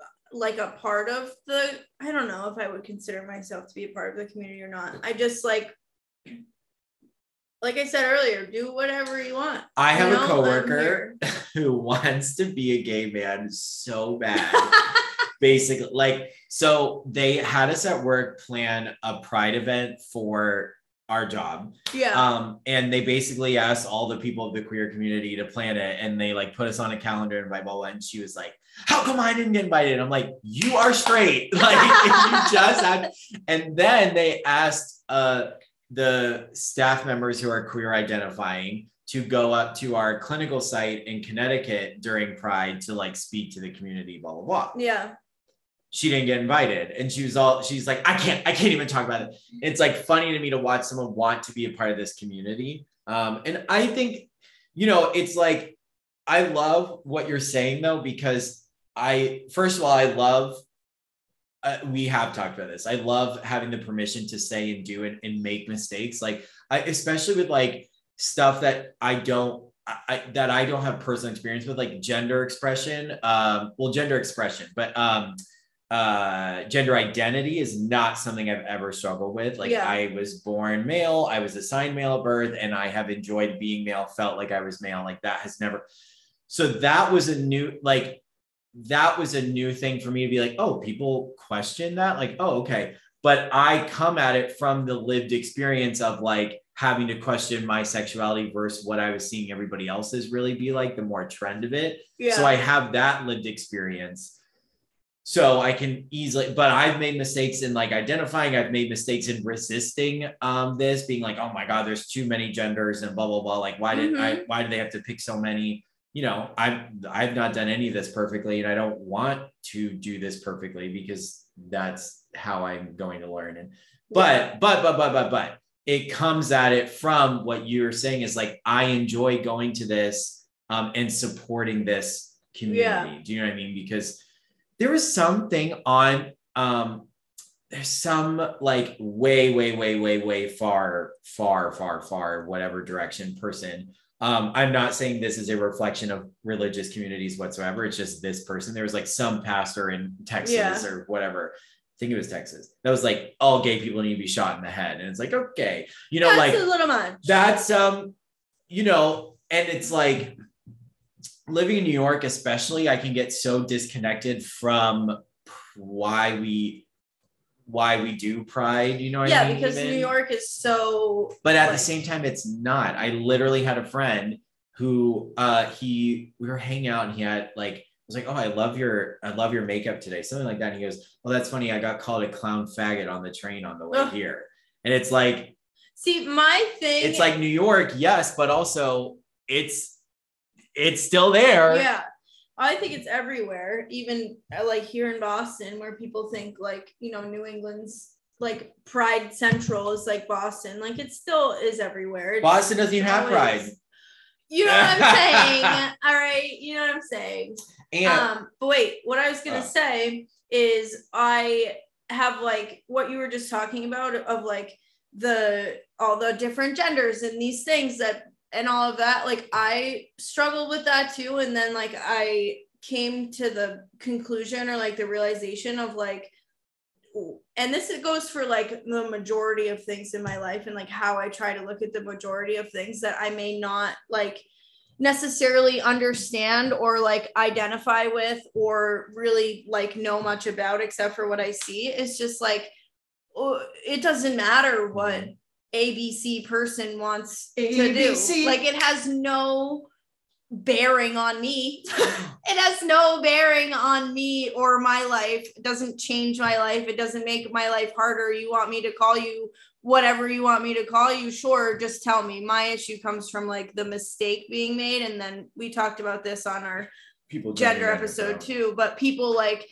uh, like a part of the I don't know if I would consider myself to be a part of the community or not. I just like like I said earlier, do whatever you want. i have you a know? I'm coworker who wants to be a gay man so bad basically like so they had us at work plan a pride event for our job yeah. um and they basically asked all the people of the queer community to plan it and they like put us on a calendar and blah blah blah and she was like how come i didn't get invited i'm like you are straight like you just have and then they asked uh the staff members who are queer identifying to go up to our clinical site in connecticut during pride to like speak to the community blah blah blah. Yeah. she didn't get invited. And she was all she's like i can't i can't even talk about it. It's like funny to me to watch someone want to be a part of this community. Um and i think you know it's like i love what you're saying though because i first of all i love uh, we have talked about this i love having the permission to say and do it and make mistakes like i especially with like stuff that i don't I, I- that I don't have personal experience with, like gender expression. Um, well, gender expression, but um, uh, gender identity is not something I've ever struggled with. Like Yeah. I was born male, I was assigned male at birth, and I have enjoyed being male, felt like I was male. Like that has never. So that was a new, like, that was a new thing for me to be like, oh, people question that. Like, oh, okay. But I come at it from the lived experience of like having to question my sexuality versus what I was seeing everybody else's really be like, the more trend of it. Yeah. So I have that lived experience. So I can easily, but I've made mistakes in like identifying. I've made mistakes in resisting um, this, being like, oh my god, there's too many genders and blah blah blah. Like, why did I? Why do they have to pick so many? You know, I've I've not done any of this perfectly, and I don't want to do this perfectly because that's how I'm going to learn. And but but but but but but it comes at it from what you're saying is like I enjoy going to this um, and supporting this community. Yeah. Do you know what I mean? Because there was something on um there's some like way way way way way far far far far whatever direction person um i'm not saying this is a reflection of religious communities whatsoever. It's just this person. There was like some pastor in texas Yeah. or whatever. I think it was texas. That was like all gay people need to be shot in the head. And it's like okay. You know That's like a little much. that's um you know and it's like living in new york especially i can get so disconnected from why we why we do pride you know what yeah, I mean, because even? New York is so but at like- the same time it's not i literally had a friend who uh he we were hanging out and he had like I was like, oh, I love your, I love your makeup today, something like that. And he goes, well, that's funny. I got called a clown faggot on the train on the way Ugh. here, and it's like, See, my thing it's like New York, yes, but also it's it's still there. yeah. I think it's everywhere, even uh, like here in Boston, where people think like, you know, New England's like Pride Central is like Boston. Like it still is everywhere. It's Boston doesn't even have pride. You know what I'm saying? All right. You know what I'm saying? And Um, but wait, what I was gonna Oh. say is I have like what you were just talking about of like the all the different genders and these things that and all of that. Like I struggled with that too. And then like I came to the conclusion or like the realization of like and this it goes for like the majority of things in my life and like how I try to look at the majority of things that I may not like necessarily understand or like identify with or really like know much about except for what I see. It's just like oh, it doesn't matter what ABC person wants to ABC. do. Like it has no bearing on me. it has no bearing on me or my life. It doesn't change my life. It doesn't make my life harder. You want me to call you whatever you want me to call you, sure, just tell me. My issue comes from like the mistake being made. And then we talked about this on our people gender episode too, but people like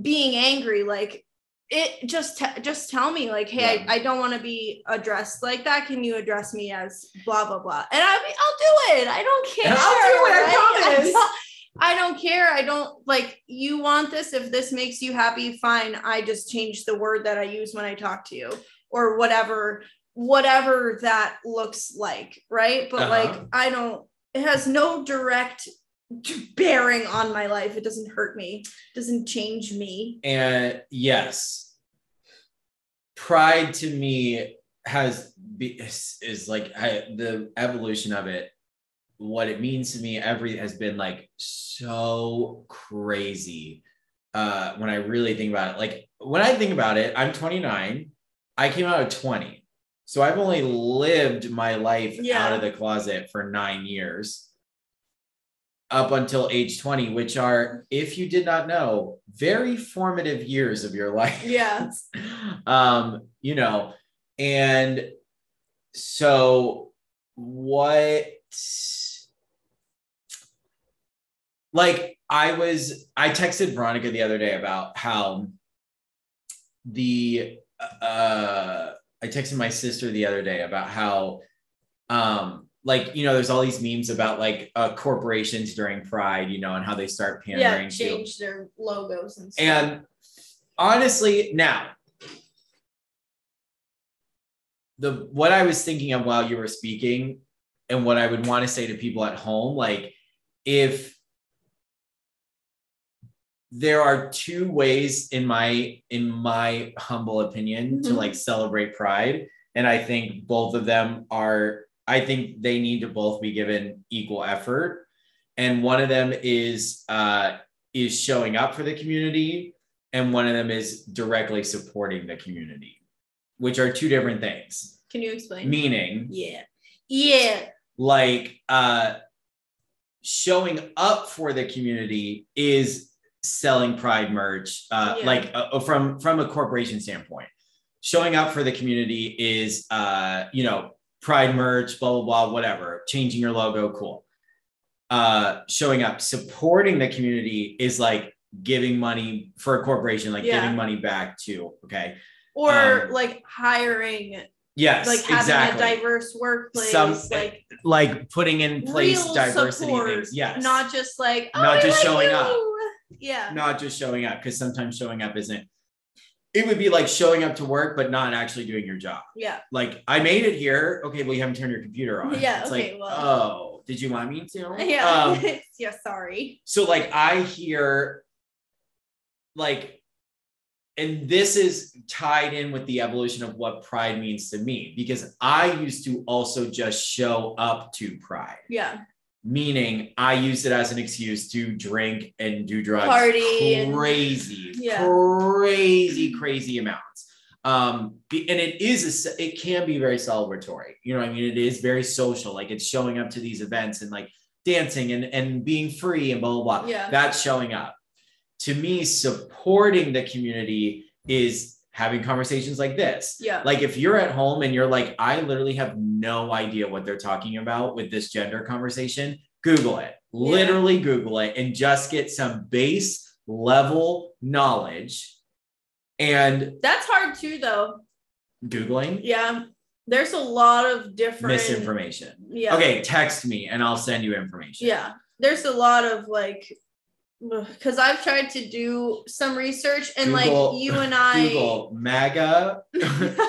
being angry, like it just te- just tell me like hey Yeah. I, I don't want to be addressed like that. Can you address me as blah blah blah? And I I'll do it. I don't care. And I'll do it, I right? promise. don't, I don't care. I don't like you want this. If this makes you happy fine. I just change the word that I use when I talk to you or whatever whatever that looks like right? But Uh-huh. like I don't it has no direct bearing on my life. It doesn't hurt me. it doesn't change me. And yes, pride to me has be, is, like I, the evolution of it. What it means to me, every has been like so crazy. Uh, when I really think about it, like when I think about it, I'm 29. I came out of 20, so I've only lived my life Yeah. out of the closet for nine years up until age 20, which are, if you did not know, very formative years of your life. Yes. um, you know, and so what like I was I texted Veronica the other day about how the uh I texted my sister the other day about how um like you know there's all these memes about like uh corporations during pride you know and how they start pandering Yeah. to Change their logos and stuff. and honestly, now the what I was thinking of while you were speaking, and what I would want to say to people at home, like if there are two ways in my in my humble opinion to Mhm. like celebrate pride and i think both of them are i think they need to both be given equal effort and one of them is uh is showing up for the community and one of them is directly supporting the community which are two different things Can you explain? meaning Yeah. Yeah. like uh showing up for the community is selling pride merch uh Yeah. like uh, from from a corporation standpoint showing up for the community is uh you know pride merch blah blah blah whatever changing your logo cool uh showing up supporting the community is like giving money for a corporation like Yeah. giving money back to okay Or Um, like hiring, yes like having exactly a diverse workplace, Some- like like putting in place diversity support, things yes not just like oh, Not I just like showing you. up. Yeah. not just showing up because sometimes showing up isn't it would be like showing up to work but not actually doing your job Yeah. like i made it here okay well you haven't turned your computer on Yeah, it's okay, like well. oh did you want me to Yeah. um, yeah. Sorry. so like i hear like and this is tied in with the evolution of what pride means to me because i used to also just show up to pride Yeah. Meaning I use it as an excuse to drink and do drugs Party and- crazy, Yeah. crazy, crazy amounts. Um, and it is a, it can be very celebratory. You know, I mean, it is very social. Like it's showing up to these events and like dancing and and being free and blah blah blah. Yeah. That's showing up. To me, supporting the community is having conversations like this. Yeah. Like if you're at home and you're like, I literally have no idea what they're talking about with this gender conversation, Google it. Yeah. Literally Google it and just get some base level knowledge. And That's hard too, though. Googling, Yeah. There's a lot of different misinformation. Yeah. Okay, text me and I'll send you information. Yeah. There's a lot of like because I've tried to do some research and Google- like you and I Google MAGA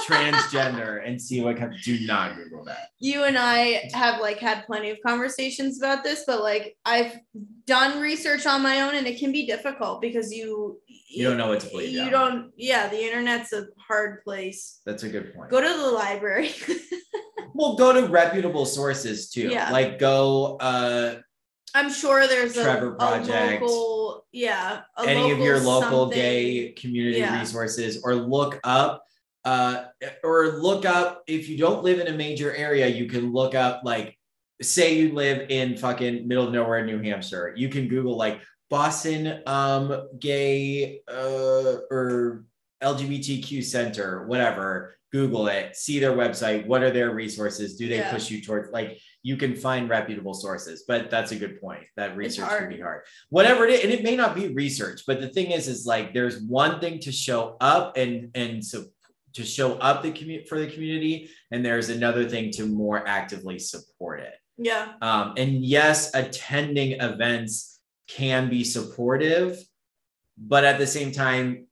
transgender and see what comes. Do not Google that. you and I have like had plenty of conversations about this, but like I've done research on my own and it can be difficult because you You don't know what to believe. you yeah. don't yeah, the internet's a hard place. That's a good point. Go to the library. well, go to reputable sources too. Yeah. Like go uh I'm sure there's a, Trevor a Project. local yeah, a any of your local something. gay community Yeah. resources or look up uh or look up if you don't live in a major area you can look up like say you live in fucking middle of nowhere new hampshire you can google like boston um gay uh or lgbtq center whatever google it see their website what are their resources do they Yeah. push you towards like you can find reputable sources but that's a good point. That research can be hard. Whatever it is and it may not be research but the thing is is like there's one thing to show up and and so to show up the community for the community and there's another thing to more actively support it. Yeah. um, and yes attending events can be supportive but at the same time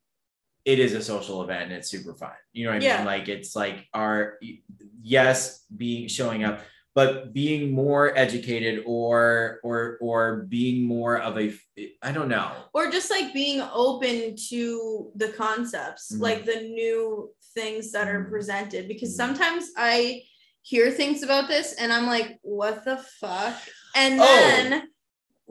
it is a social event and it's super fun. You know what i Yeah. mean like it's like our yes being showing up but being more educated or or or being more of a i don't know or just like being open to the concepts Mhm. like the new things that are Mhm. presented because Mhm. sometimes i hear things about this and i'm like what the fuck and Oh. then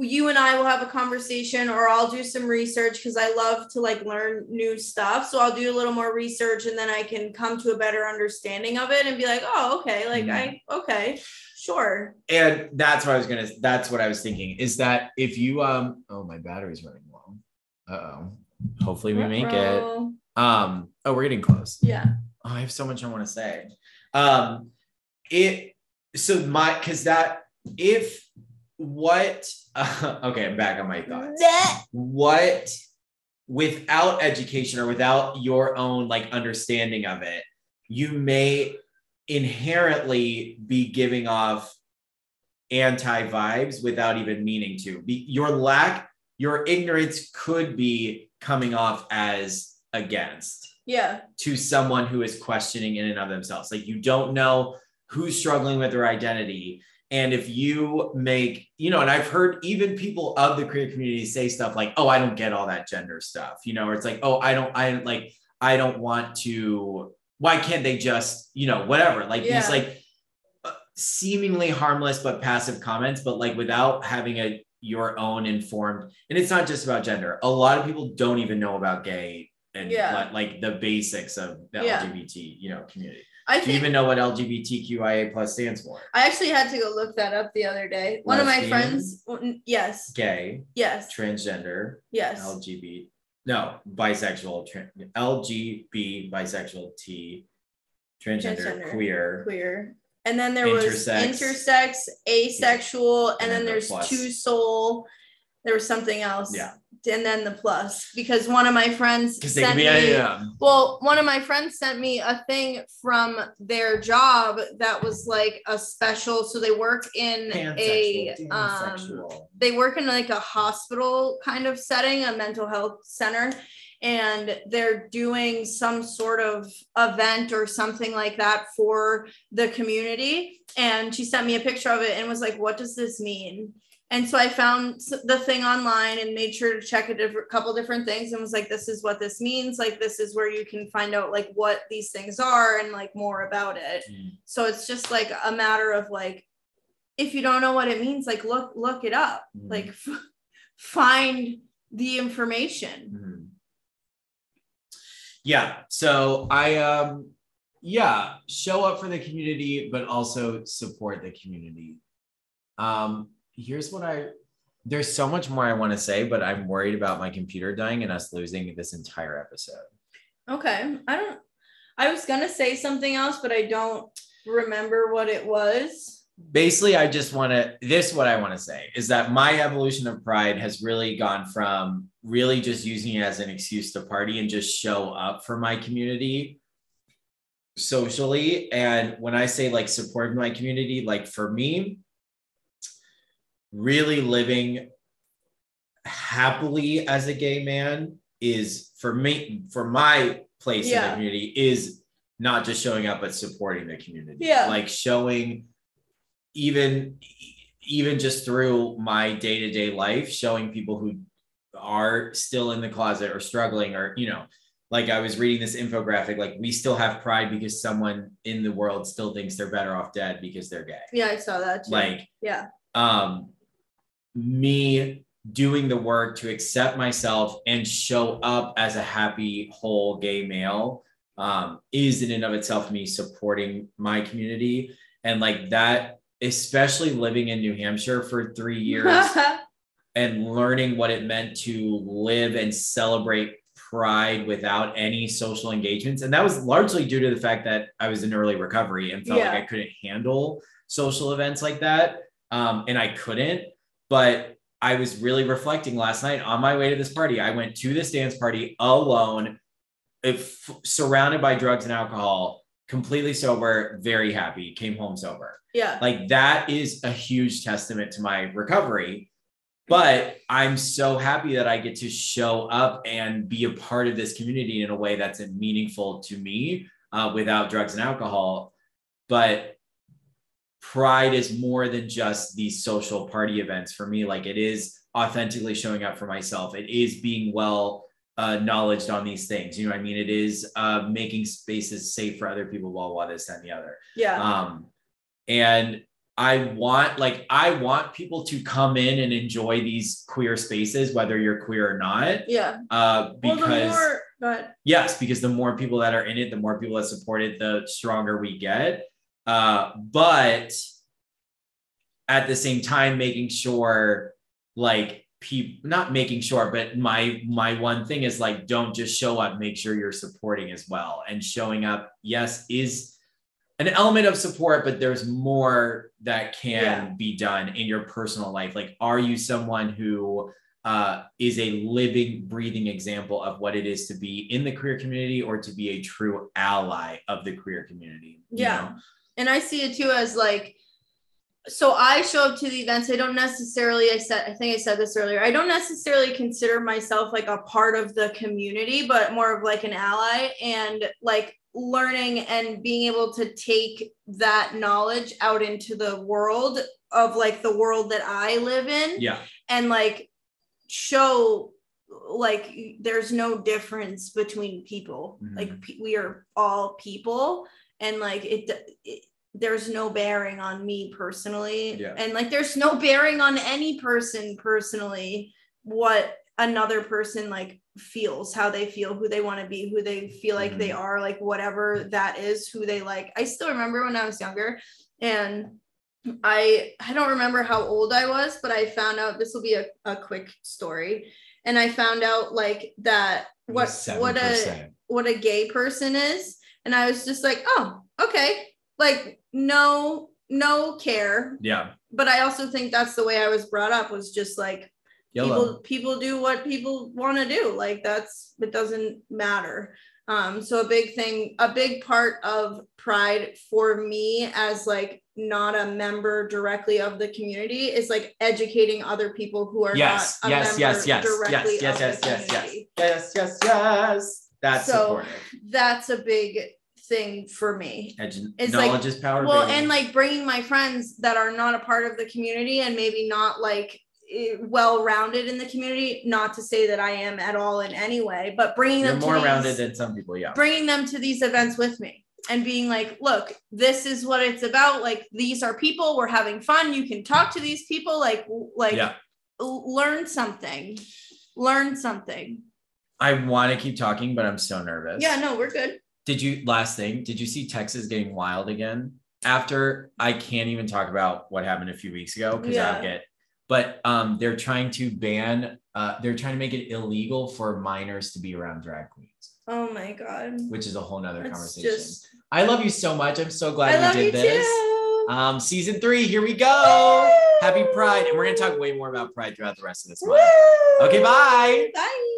you and i will have a conversation or i'll do some research because i love to like learn new stuff. So i'll do a little more research and then i can come to a better understanding of it and be like oh okay like i okay sure. And that's what i was gonna that's what i was thinking is that if you um oh my battery's running low. Uh-oh. Hopefully we make it. Um oh we're getting close. Yeah. Oh, i have so much i want to say. Um it so my because that if what okay i'm back on my thoughts That- what without education or without your own like understanding of it you may inherently be giving off anti vibes without even meaning to be your lack your ignorance could be coming off as against yeah to someone who is questioning in and of themselves. Like you don't know who's struggling with their identity. And if you make, you know, and I've heard even people of the queer community say stuff like, oh, I don't get all that gender stuff, you know, or it's like, oh, I don't, I like, I don't want to, why can't they just, you know, whatever, like Yeah. these like uh, seemingly harmless but passive comments, but like without having a your own informed, and it's not just about gender. A lot of people don't even know about gay and Yeah. like, like the basics of the Yeah. LGBT, you know, community. I Do you even know what LGBTQIA plus stands for? I actually had to go look that up the other day. One of my friends, yes, Gay, yes, transgender, yes, LGBT, no, bisexual, tran LGB, bisexual, T, transgender, Transgender. queer, queer. And then there was Intersex. intersex, asexual, and, And then, then there's plus. two soul. There was something else. Yeah. And then the plus, because one of my friends sent can be, me. yeah, Well, one of my friends sent me a thing from their job that was like a special. So they work in a um, they work in like a hospital kind of setting, a mental health center, and they're doing some sort of event or something like that for the community. And she sent me a picture of it and was like, "What does this mean?" And so I found the thing online and made sure to check a different couple different things and was like, "This is what this means. Like, this is where you can find out like what these things are and like more about it." Mm. So it's just like a matter of like, if you don't know what it means, like look look it up, Mhm. like f- find the information. Mhm. Yeah. So I um yeah, show up for the community, but also support the community. Um, here's what I there's so much more I want to say, but I'm worried about my computer dying and us losing this entire episode. Okay, I don't. I was gonna say something else, but I don't remember what it was. basically i just want to this what i want to say is that my evolution of pride has really gone from really just using it as an excuse to party and just show up for my community socially. And when I say like supporting my community, like for me, really living happily as a gay man is for me, for my place in the community is not just showing up, but supporting the community. Yeah. Like showing even even just through my day-to-day life, showing people who are still in the closet or struggling or you know like i was reading this infographic like we still have pride because someone in the world still thinks they're better off dead because they're gay Yeah, I saw that too. like yeah. um me doing the work to accept myself and show up as a happy whole gay male um is in and of itself me supporting my community and like that especially living in new hampshire for three years and learning what it meant to live and celebrate pride without any social engagements. And that was largely due to the fact that I was in early recovery and felt Yeah. like I couldn't handle social events like that. Um, and I couldn't, but I was really reflecting last night on my way to this party. I went to this dance party alone, if, surrounded by drugs and alcohol, completely sober, very happy, came home sober yeah. like that is a huge testament to my recovery but i'm so happy that i get to show up and be a part of this community in a way that's meaningful to me uh, without drugs and alcohol but pride is more than just these social party events for me like it is authentically showing up for myself it is being well uh, knowledged on these things you know what i mean it is uh, making spaces safe for other people while one this and the other Yeah. um, and I want like I want people to come in and enjoy these queer spaces, whether you're queer or not. yeah. Uh, Well, because the more, but yes, because the more people that are in it, the more people that support it, the stronger we get. Uh, but at the same time, making sure like people not making sure, but my my one thing is like don't just show up, make sure you're supporting as well. And showing up, yes, is an element of support, but there's more that can Yeah. be done in your personal life. Like, are you someone who uh, is a living, breathing example of what it is to be in the queer community or to be a true ally of the queer community? you Yeah. know? And I see it too as like so I show up to the events. I don't necessarily, I said, I think I said this earlier. I don't necessarily consider myself like a part of the community, but more of like an ally and like learning and being able to take that knowledge out into the world of like the world that I live in Yeah. and like show like there's no difference between people Mhm. like we are all people and like it, it there's no bearing on me personally Yeah. and like there's no bearing on any person personally what another person like feels how they feel who they want to be who they feel like they mm-hmm. are like whatever that is who they like i still remember when i was younger and I I don't remember how old I was, but I found out this will be a, a quick story. And I found out like that what what a what a gay person is. And I was just like, oh, okay. Like no, no care. Yeah. But I also think that's the way I was brought up was just like Yellow. people people do what people want to do like that's it doesn't matter um so a big thing a big part of pride for me as like not a member directly of the community is like educating other people who are yes, not a yes, member yes, yes, yes, directly yes, of yes, the yes, yes, community. yes, yes, yes. That's So, supportive. that's a big thing for me Edu- it's like- knowledge is power. well baby. and like bringing my friends that are not a part of the community and maybe not like eh, well rounded in the community not to say that i am at all in any way but bringing you're them more to these, rounded than some people. Yeah. bringing them to these events with me and being like look this is what it's about like these are people we're having fun you can talk to these people like like Yeah. learn something learn something I want to keep talking, but I'm so nervous. yeah no we're good Did you last thing? Did you see Texas getting wild again? After I can't even talk about what happened a few weeks ago because Yeah. I'll get. But um, they're trying to ban. Uh, they're trying to make it illegal for minors to be around drag queens, oh my god which is a whole nother It's conversation. just I love you so much. I'm so glad i we love did you this. too Um, season three, here we go. Happy Pride, and we're gonna talk way more about Pride throughout the rest of this month. Woo! Okay, bye. bye